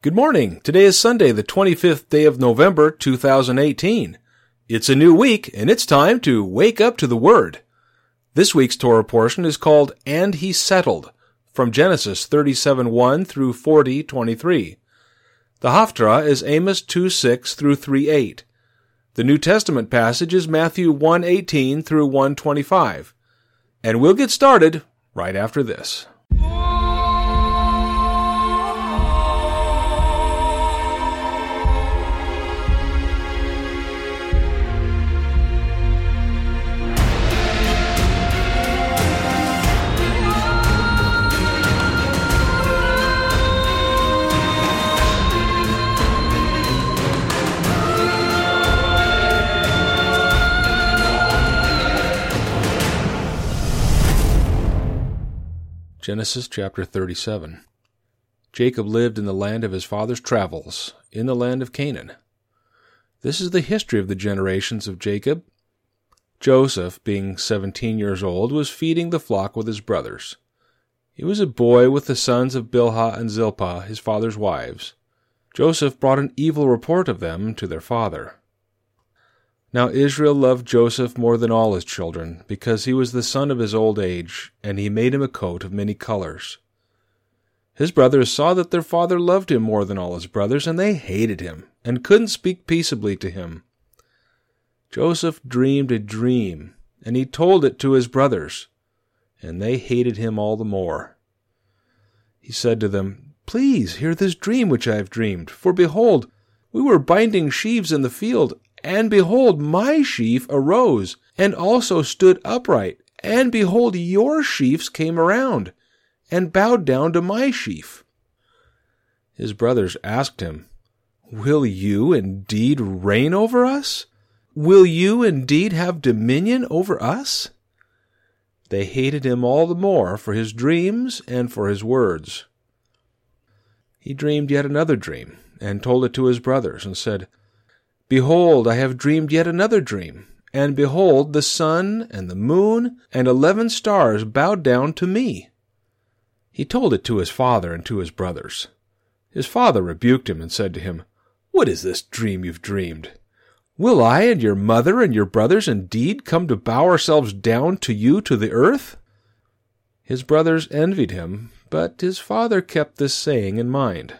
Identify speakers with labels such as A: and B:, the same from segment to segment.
A: Good morning. Today is Sunday, the 25th day of November, 2018. It's a new week, and it's time to wake up to the Word. This week's Torah portion is called And He Settled, from Genesis 37 1 through 40 23. The Haftarah is Amos 2 6 through 3 8. The New Testament passage is Matthew 1 18 through 1 25. And we'll get started right after this. Genesis chapter 37. Jacob lived in the land of his father's travels, in the land of Canaan. This is the history of the generations of Jacob. Joseph, being seventeen years old, was feeding the flock with his brothers. He was a boy with the sons of Bilhah and Zilpah, his father's wives. Joseph brought an evil report of them to their father. Now Israel loved Joseph more than all his children, because he was the son of his old age, and he made him a coat of many colors. His brothers saw that their father loved him more than all his brothers, and they hated him, and couldn't speak peaceably to him. Joseph dreamed a dream, and he told it to his brothers, and they hated him all the more. He said to them, Please hear this dream which I have dreamed, for behold, we were binding sheaves in the field, and behold, my sheaf arose, and also stood upright. And behold, your sheaves came around, and bowed down to my sheaf. His brothers asked him, Will you indeed reign over us? Will you indeed have dominion over us? They hated him all the more for his dreams and for his words. He dreamed yet another dream, and told it to his brothers, and said, Behold, I have dreamed yet another dream. And behold, the sun and the moon and eleven stars bowed down to me. He told it to his father and to his brothers. His father rebuked him and said to him, What is this dream you've dreamed? Will I and your mother and your brothers indeed come to bow ourselves down to you to the earth? His brothers envied him, but his father kept this saying in mind.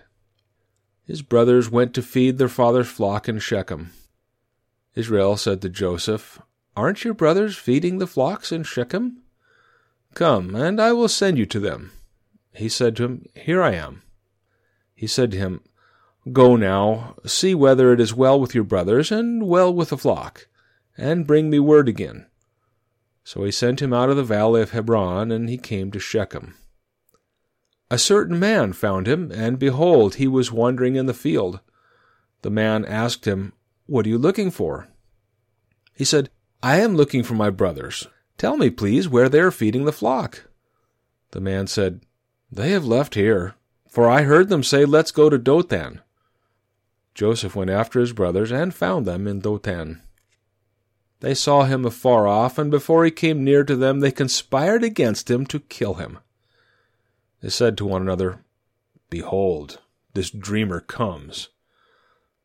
A: His brothers went to feed their father's flock in Shechem. Israel said to Joseph, Aren't your brothers feeding the flocks in Shechem? Come, and I will send you to them. He said to him, Here I am. He said to him, Go now, see whether it is well with your brothers, and well with the flock, and bring me word again. So he sent him out of the valley of Hebron, and he came to Shechem. A certain man found him, and behold, he was wandering in the field. The man asked him, What are you looking for? He said, I am looking for my brothers. Tell me, please, where they are feeding the flock. The man said, They have left here, for I heard them say, Let's go to Dothan. Joseph went after his brothers and found them in Dothan. They saw him afar off, and before he came near to them, they conspired against him to kill him. They said to one another, Behold, this dreamer comes.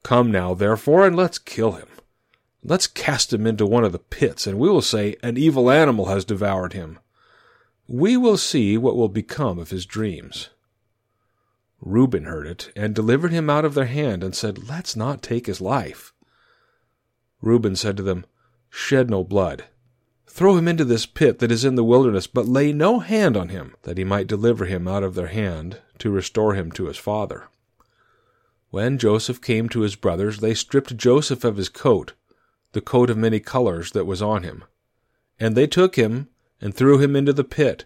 A: Come now, therefore, and let's kill him. Let's cast him into one of the pits, and we will say, An evil animal has devoured him. We will see what will become of his dreams. Reuben heard it, and delivered him out of their hand, and said, Let's not take his life. Reuben said to them, Shed no blood. Throw him into this pit that is in the wilderness, but lay no hand on him, that he might deliver him out of their hand, to restore him to his father. When Joseph came to his brothers, they stripped Joseph of his coat, the coat of many colors that was on him. And they took him, and threw him into the pit.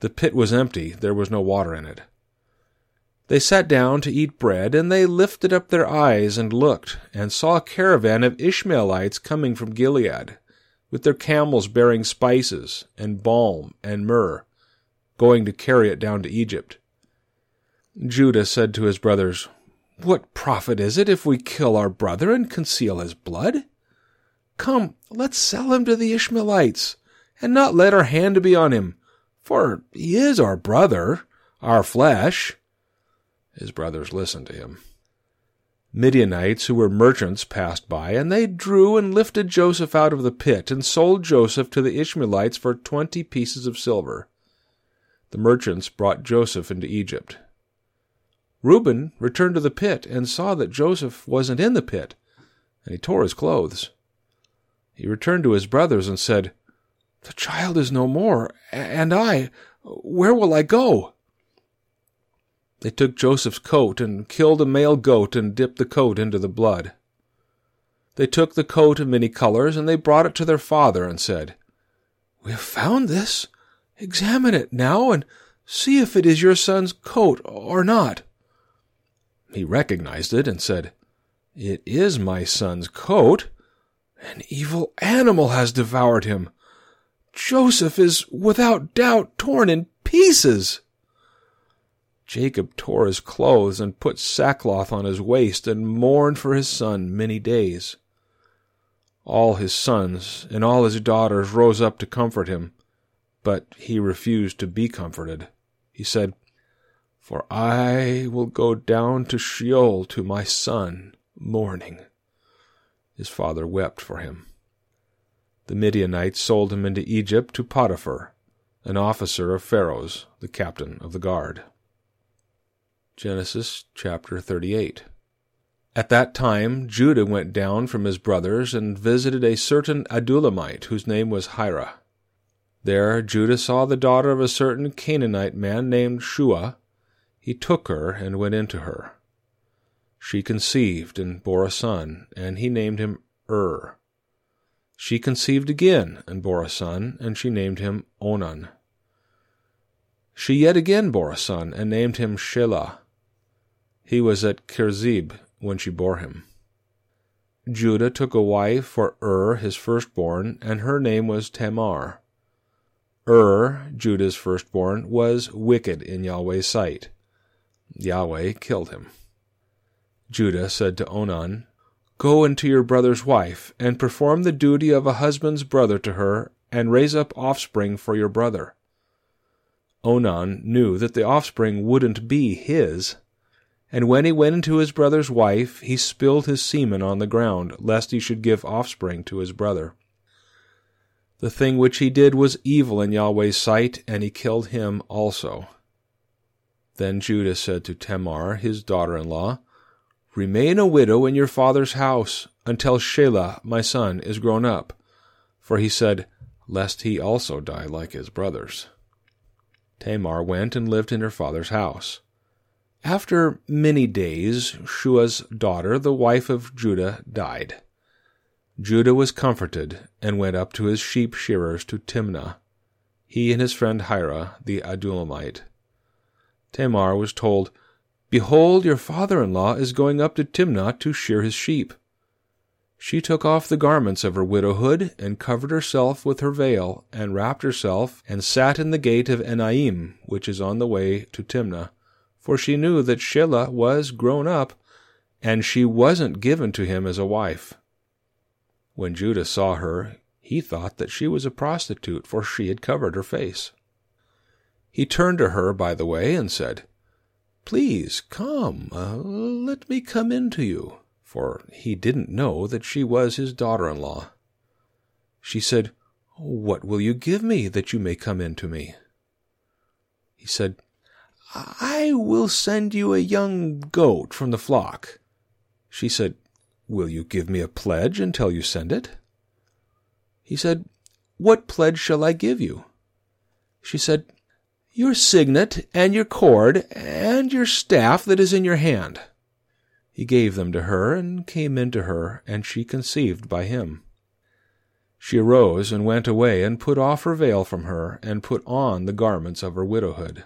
A: The pit was empty, there was no water in it. They sat down to eat bread, and they lifted up their eyes and looked, and saw a caravan of Ishmaelites coming from Gilead with their camels bearing spices and balm and myrrh, going to carry it down to Egypt. Judah said to his brothers, What profit is it if we kill our brother and conceal his blood? Come, let's sell him to the Ishmaelites, and not let our hand be on him, for he is our brother, our flesh. His brothers listened to him. Midianites who were merchants passed by, and they drew and lifted Joseph out of the pit, and sold Joseph to the Ishmaelites for twenty pieces of silver. The merchants brought Joseph into Egypt. Reuben returned to the pit and saw that Joseph wasn't in the pit, and he tore his clothes. He returned to his brothers and said, The child is no more, and I, where will I go? They took Joseph's coat and killed a male goat and dipped the coat into the blood. They took the coat of many colors and they brought it to their father and said, We have found this. Examine it now and see if it is your son's coat or not. He recognized it and said, It is my son's coat. An evil animal has devoured him. Joseph is without doubt torn in pieces. Jacob tore his clothes and put sackcloth on his waist and mourned for his son many days. All his sons and all his daughters rose up to comfort him, but he refused to be comforted. He said, For I will go down to Sheol to my son, mourning. His father wept for him. The Midianites sold him into Egypt to Potiphar, an officer of Pharaoh's, the captain of the guard. Genesis chapter 38. At that time Judah went down from his brothers and visited a certain Adullamite whose name was Hira. There Judah saw the daughter of a certain Canaanite man named Shua. He took her and went into her. She conceived and bore a son, and he named him Ur. She conceived again and bore a son, and she named him Onan. She yet again bore a son, and named him Shelah. He was at Chezib when she bore him. Judah took a wife for Ur his firstborn, and her name was Tamar. Ur, Judah's firstborn, was wicked in Yahweh's sight. Yahweh killed him. Judah said to Onan, Go into your brother's wife, and perform the duty of a husband's brother to her, and raise up offspring for your brother. Onan knew that the offspring wouldn't be his, and when he went into his brother's wife, he spilled his semen on the ground, lest he should give offspring to his brother. The thing which he did was evil in Yahweh's sight, and he killed him also. Then Judah said to Tamar, his daughter in law, Remain a widow in your father's house until Shelah, my son, is grown up. For he said, Lest he also die like his brothers. Tamar went and lived in her father's house. After many days, Shua's daughter, the wife of Judah, died. Judah was comforted and went up to his sheep shearers to Timnah, he and his friend Hira, the Adullamite. Tamar was told, Behold, your father in law is going up to Timnah to shear his sheep. She took off the garments of her widowhood, and covered herself with her veil, and wrapped herself, and sat in the gate of Enaim, which is on the way to Timnah for she knew that Shelah was grown up, and she wasn't given to him as a wife. When Judah saw her, he thought that she was a prostitute, for she had covered her face. He turned to her by the way and said, Please come, uh, let me come in to you, for he didn't know that she was his daughter in law. She said, What will you give me that you may come in to me? He said, I will send you a young goat from the flock. She said, Will you give me a pledge until you send it? He said, What pledge shall I give you? She said, Your signet and your cord and your staff that is in your hand. He gave them to her and came in to her, and she conceived by him. She arose and went away and put off her veil from her and put on the garments of her widowhood.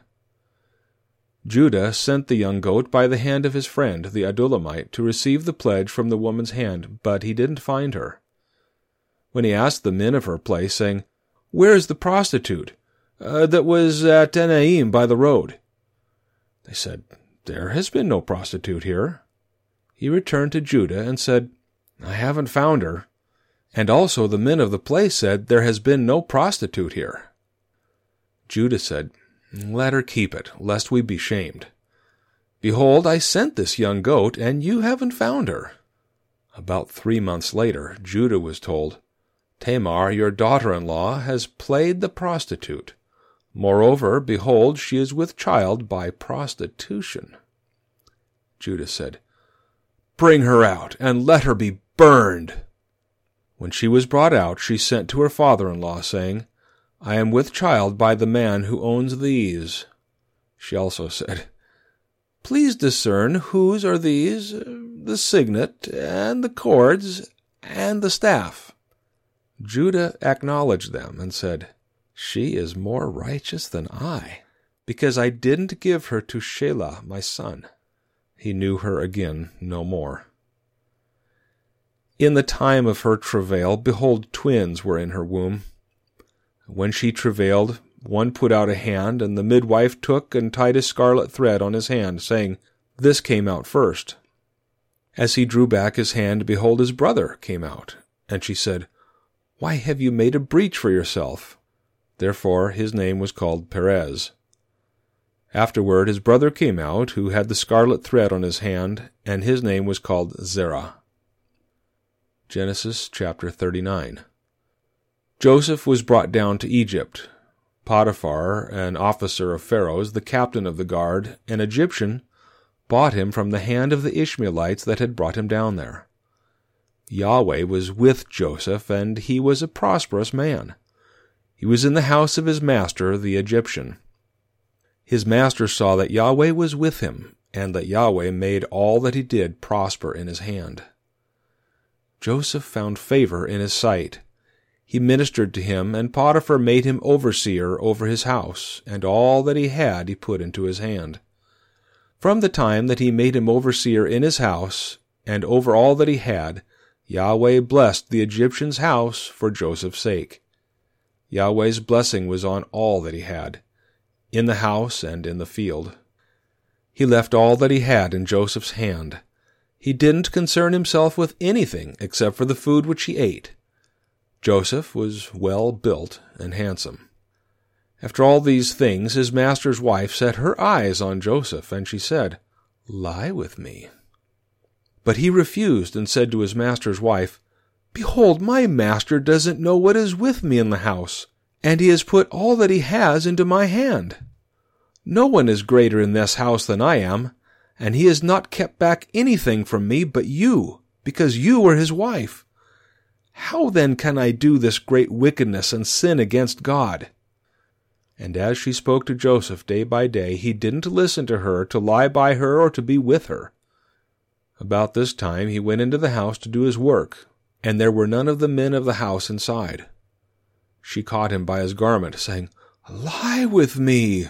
A: Judah sent the young goat by the hand of his friend, the Adullamite, to receive the pledge from the woman's hand, but he didn't find her. When he asked the men of her place, saying, Where is the prostitute uh, that was at Enaim by the road? They said, There has been no prostitute here. He returned to Judah and said, I haven't found her. And also the men of the place said, There has been no prostitute here. Judah said, let her keep it, lest we be shamed. Behold, I sent this young goat, and you haven't found her. About three months later, Judah was told, Tamar, your daughter in law, has played the prostitute. Moreover, behold, she is with child by prostitution. Judah said, Bring her out, and let her be burned. When she was brought out, she sent to her father in law, saying, I am with child by the man who owns these. She also said, Please discern whose are these, the signet, and the cords, and the staff. Judah acknowledged them and said, She is more righteous than I, because I didn't give her to Shelah my son. He knew her again no more. In the time of her travail, behold, twins were in her womb. When she travailed, one put out a hand, and the midwife took and tied a scarlet thread on his hand, saying, This came out first. As he drew back his hand, behold, his brother came out. And she said, Why have you made a breach for yourself? Therefore his name was called Perez. Afterward his brother came out, who had the scarlet thread on his hand, and his name was called Zerah. Genesis chapter 39. Joseph was brought down to Egypt. Potiphar, an officer of Pharaoh's, the captain of the guard, an Egyptian, bought him from the hand of the Ishmaelites that had brought him down there. Yahweh was with Joseph, and he was a prosperous man. He was in the house of his master, the Egyptian. His master saw that Yahweh was with him, and that Yahweh made all that he did prosper in his hand. Joseph found favor in his sight, he ministered to him, and Potiphar made him overseer over his house, and all that he had he put into his hand. From the time that he made him overseer in his house, and over all that he had, Yahweh blessed the Egyptian's house for Joseph's sake. Yahweh's blessing was on all that he had, in the house and in the field. He left all that he had in Joseph's hand. He didn't concern himself with anything except for the food which he ate. Joseph was well built and handsome. After all these things, his master's wife set her eyes on Joseph, and she said, Lie with me. But he refused and said to his master's wife, Behold, my master doesn't know what is with me in the house, and he has put all that he has into my hand. No one is greater in this house than I am, and he has not kept back anything from me but you, because you are his wife. How then can I do this great wickedness and sin against God? And as she spoke to Joseph day by day, he didn't listen to her to lie by her or to be with her. About this time he went into the house to do his work, and there were none of the men of the house inside. She caught him by his garment, saying, Lie with me.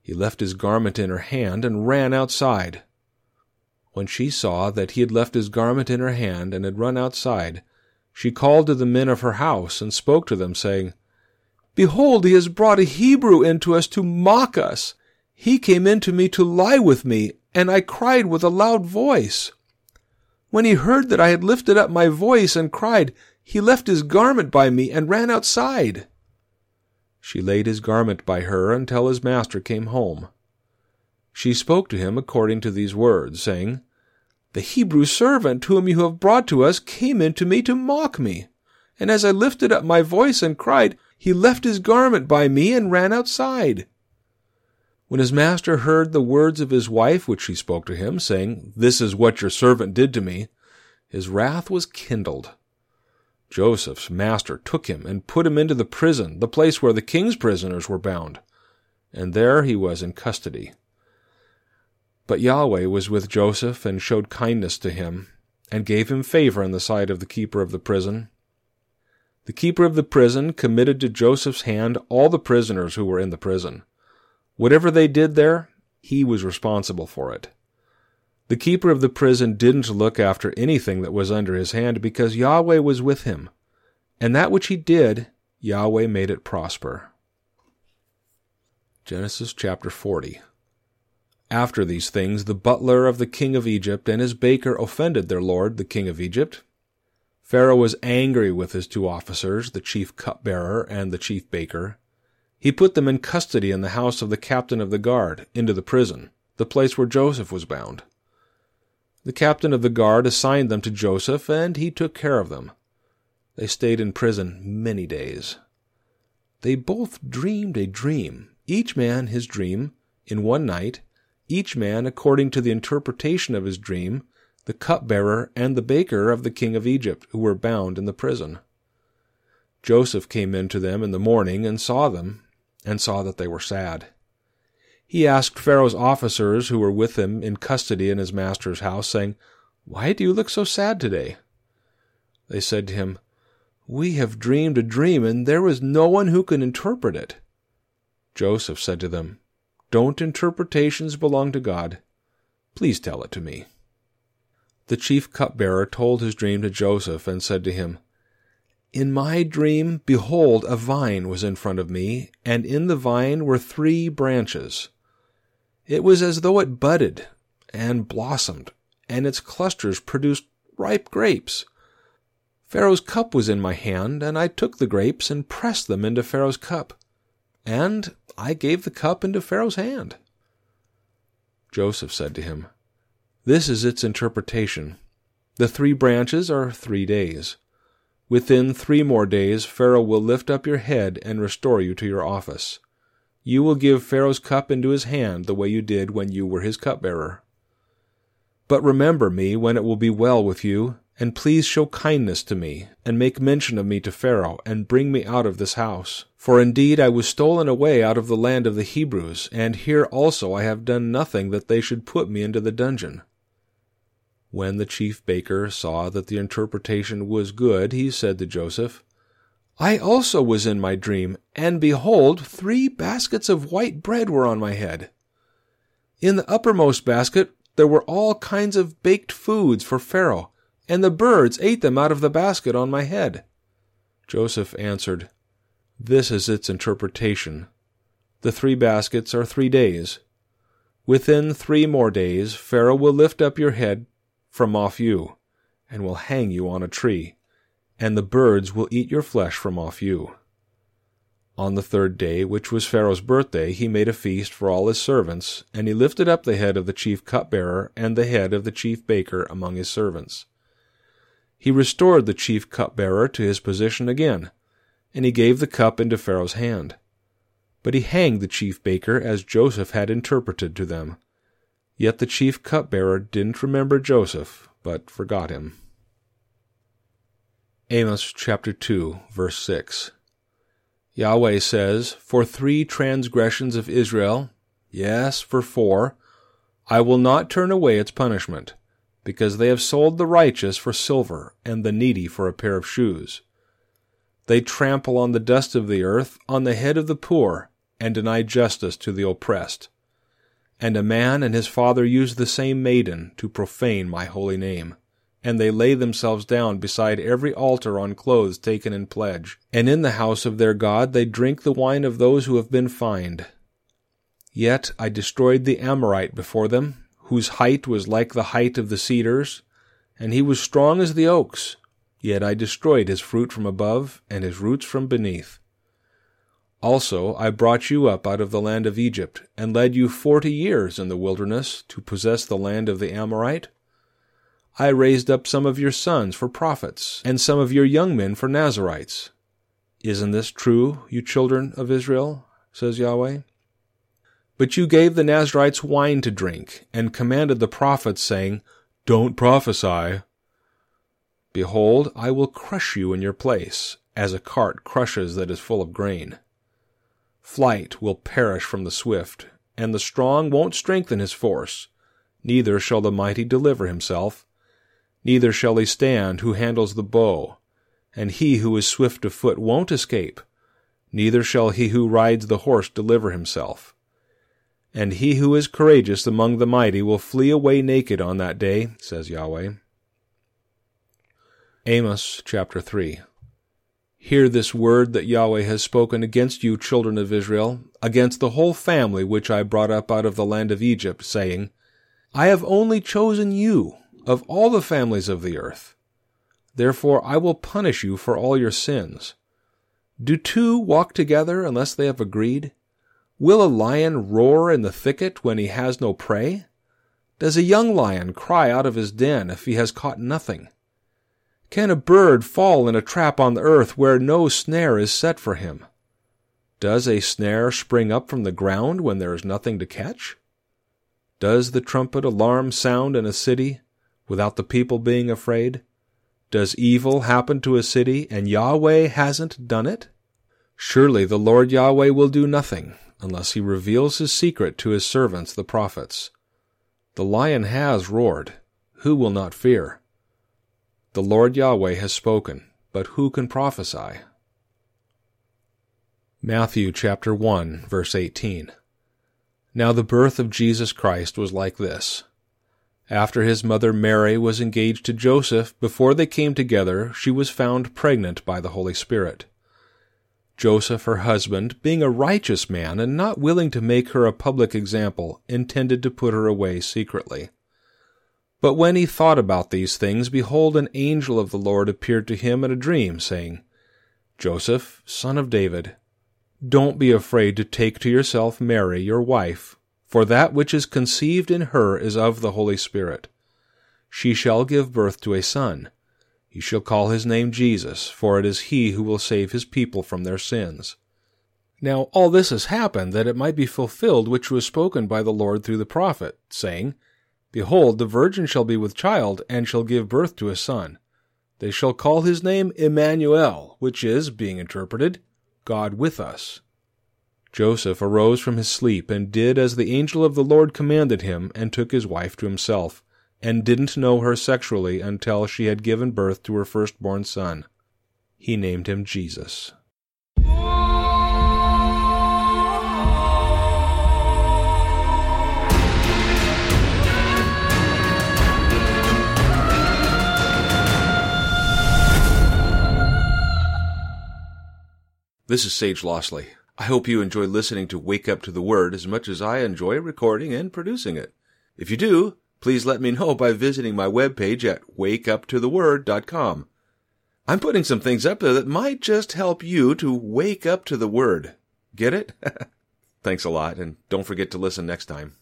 A: He left his garment in her hand and ran outside. When she saw that he had left his garment in her hand and had run outside, she called to the men of her house and spoke to them, saying, Behold, he has brought a Hebrew into us to mock us. He came in to me to lie with me, and I cried with a loud voice. When he heard that I had lifted up my voice and cried, he left his garment by me and ran outside. She laid his garment by her until his master came home. She spoke to him according to these words, saying, the Hebrew servant whom you have brought to us came in to me to mock me. And as I lifted up my voice and cried, he left his garment by me and ran outside. When his master heard the words of his wife which she spoke to him, saying, This is what your servant did to me, his wrath was kindled. Joseph's master took him and put him into the prison, the place where the king's prisoners were bound, and there he was in custody. But Yahweh was with Joseph and showed kindness to him, and gave him favor in the sight of the keeper of the prison. The keeper of the prison committed to Joseph's hand all the prisoners who were in the prison. Whatever they did there, he was responsible for it. The keeper of the prison didn't look after anything that was under his hand because Yahweh was with him, and that which he did, Yahweh made it prosper. Genesis chapter 40. After these things, the butler of the king of Egypt and his baker offended their lord, the king of Egypt. Pharaoh was angry with his two officers, the chief cupbearer and the chief baker. He put them in custody in the house of the captain of the guard, into the prison, the place where Joseph was bound. The captain of the guard assigned them to Joseph, and he took care of them. They stayed in prison many days. They both dreamed a dream, each man his dream, in one night, each man according to the interpretation of his dream, the cupbearer and the baker of the king of Egypt, who were bound in the prison. Joseph came in to them in the morning and saw them, and saw that they were sad. He asked Pharaoh's officers who were with him in custody in his master's house, saying, Why do you look so sad today? They said to him, We have dreamed a dream, and there is no one who can interpret it. Joseph said to them, Don't interpretations belong to God? Please tell it to me. The chief cupbearer told his dream to Joseph and said to him, in my dream, behold, a vine was in front of me, and in the vine were three branches. It was as though it budded and blossomed, and its clusters produced ripe grapes. Pharaoh's cup was in my hand, and I took the grapes and pressed them into Pharaoh's cup, and I gave the cup into Pharaoh's hand. Joseph said to him, This is its interpretation. The three branches are three days. Within three more days, Pharaoh will lift up your head and restore you to your office. You will give Pharaoh's cup into his hand the way you did when you were his cupbearer. But remember me when it will be well with you, and please show kindness to me, and make mention of me to Pharaoh, and bring me out of this house. For indeed I was stolen away out of the land of the Hebrews, and here also I have done nothing that they should put me into the dungeon. When the chief baker saw that the interpretation was good, he said to Joseph, I also was in my dream, and behold, three baskets of white bread were on my head. In the uppermost basket there were all kinds of baked foods for Pharaoh, and the birds ate them out of the basket on my head. Joseph answered, This is its interpretation. The three baskets are three days. Within three more days Pharaoh will lift up your head from off you, and will hang you on a tree, and the birds will eat your flesh from off you. On the third day, which was Pharaoh's birthday, he made a feast for all his servants, and he lifted up the head of the chief cupbearer and the head of the chief baker among his servants. He restored the chief cupbearer to his position again, and he gave the cup into Pharaoh's hand. But he hanged the chief baker as Joseph had interpreted to them. Yet the chief cupbearer didn't remember Joseph, but forgot him. Amos chapter 2, verse 6. Yahweh says, For three transgressions of Israel, yes, for four, I will not turn away its punishment, because they have sold the righteous for silver, and the needy for a pair of shoes. They trample on the dust of the earth, on the head of the poor, and deny justice to the oppressed. And a man and his father use the same maiden to profane my holy name. And they lay themselves down beside every altar on clothes taken in pledge. And in the house of their God they drink the wine of those who have been fined. Yet I destroyed the Amorite before them, whose height was like the height of the cedars, and he was strong as the oaks. Yet I destroyed his fruit from above, and his roots from beneath. Also I brought you up out of the land of Egypt, and led you forty years in the wilderness to possess the land of the Amorite. I raised up some of your sons for prophets, and some of your young men for Nazarites. Isn't this true, you children of Israel? says Yahweh. But you gave the Nazarites wine to drink, and commanded the prophets, saying, Don't prophesy. Behold, I will crush you in your place, as a cart crushes that is full of grain. Flight will perish from the swift, and the strong won't strengthen his force. Neither shall the mighty deliver himself. Neither shall he stand who handles the bow. And he who is swift of foot won't escape. Neither shall he who rides the horse deliver himself. And he who is courageous among the mighty will flee away naked on that day, says Yahweh. Amos chapter 3 Hear this word that Yahweh has spoken against you, children of Israel, against the whole family which I brought up out of the land of Egypt, saying, I have only chosen you of all the families of the earth. Therefore I will punish you for all your sins. Do two walk together unless they have agreed? Will a lion roar in the thicket when he has no prey? Does a young lion cry out of his den if he has caught nothing? Can a bird fall in a trap on the earth where no snare is set for him? Does a snare spring up from the ground when there is nothing to catch? Does the trumpet alarm sound in a city without the people being afraid? Does evil happen to a city and Yahweh hasn't done it? Surely the Lord Yahweh will do nothing unless he reveals his secret to his servants the prophets. The lion has roared. Who will not fear? The Lord Yahweh has spoken, but who can prophesy? Matthew chapter 1 verse 18. Now the birth of Jesus Christ was like this. After his mother Mary was engaged to Joseph, before they came together, she was found pregnant by the Holy Spirit. Joseph, her husband, being a righteous man and not willing to make her a public example, intended to put her away secretly. But when he thought about these things, behold, an angel of the Lord appeared to him in a dream, saying, Joseph, son of David, don't be afraid to take to yourself Mary, your wife, for that which is conceived in her is of the Holy Spirit. She shall give birth to a son. He shall call his name Jesus, for it is he who will save his people from their sins. Now all this has happened that it might be fulfilled which was spoken by the Lord through the prophet, saying, Behold, the virgin shall be with child, and shall give birth to a son. They shall call his name Emmanuel, which is, being interpreted, God with us. Joseph arose from his sleep and did as the angel of the Lord commanded him, and took his wife to himself, and didn't know her sexually until she had given birth to her firstborn son. He named him Jesus. This is Sage Lossley. I hope you enjoy listening to Wake Up to the Word as much as I enjoy recording and producing it. If you do, please let me know by visiting my webpage at wakeuptotheword.com. I'm putting some things up there that might just help you to wake up to the Word. Get it? Thanks a lot, and don't forget to listen next time.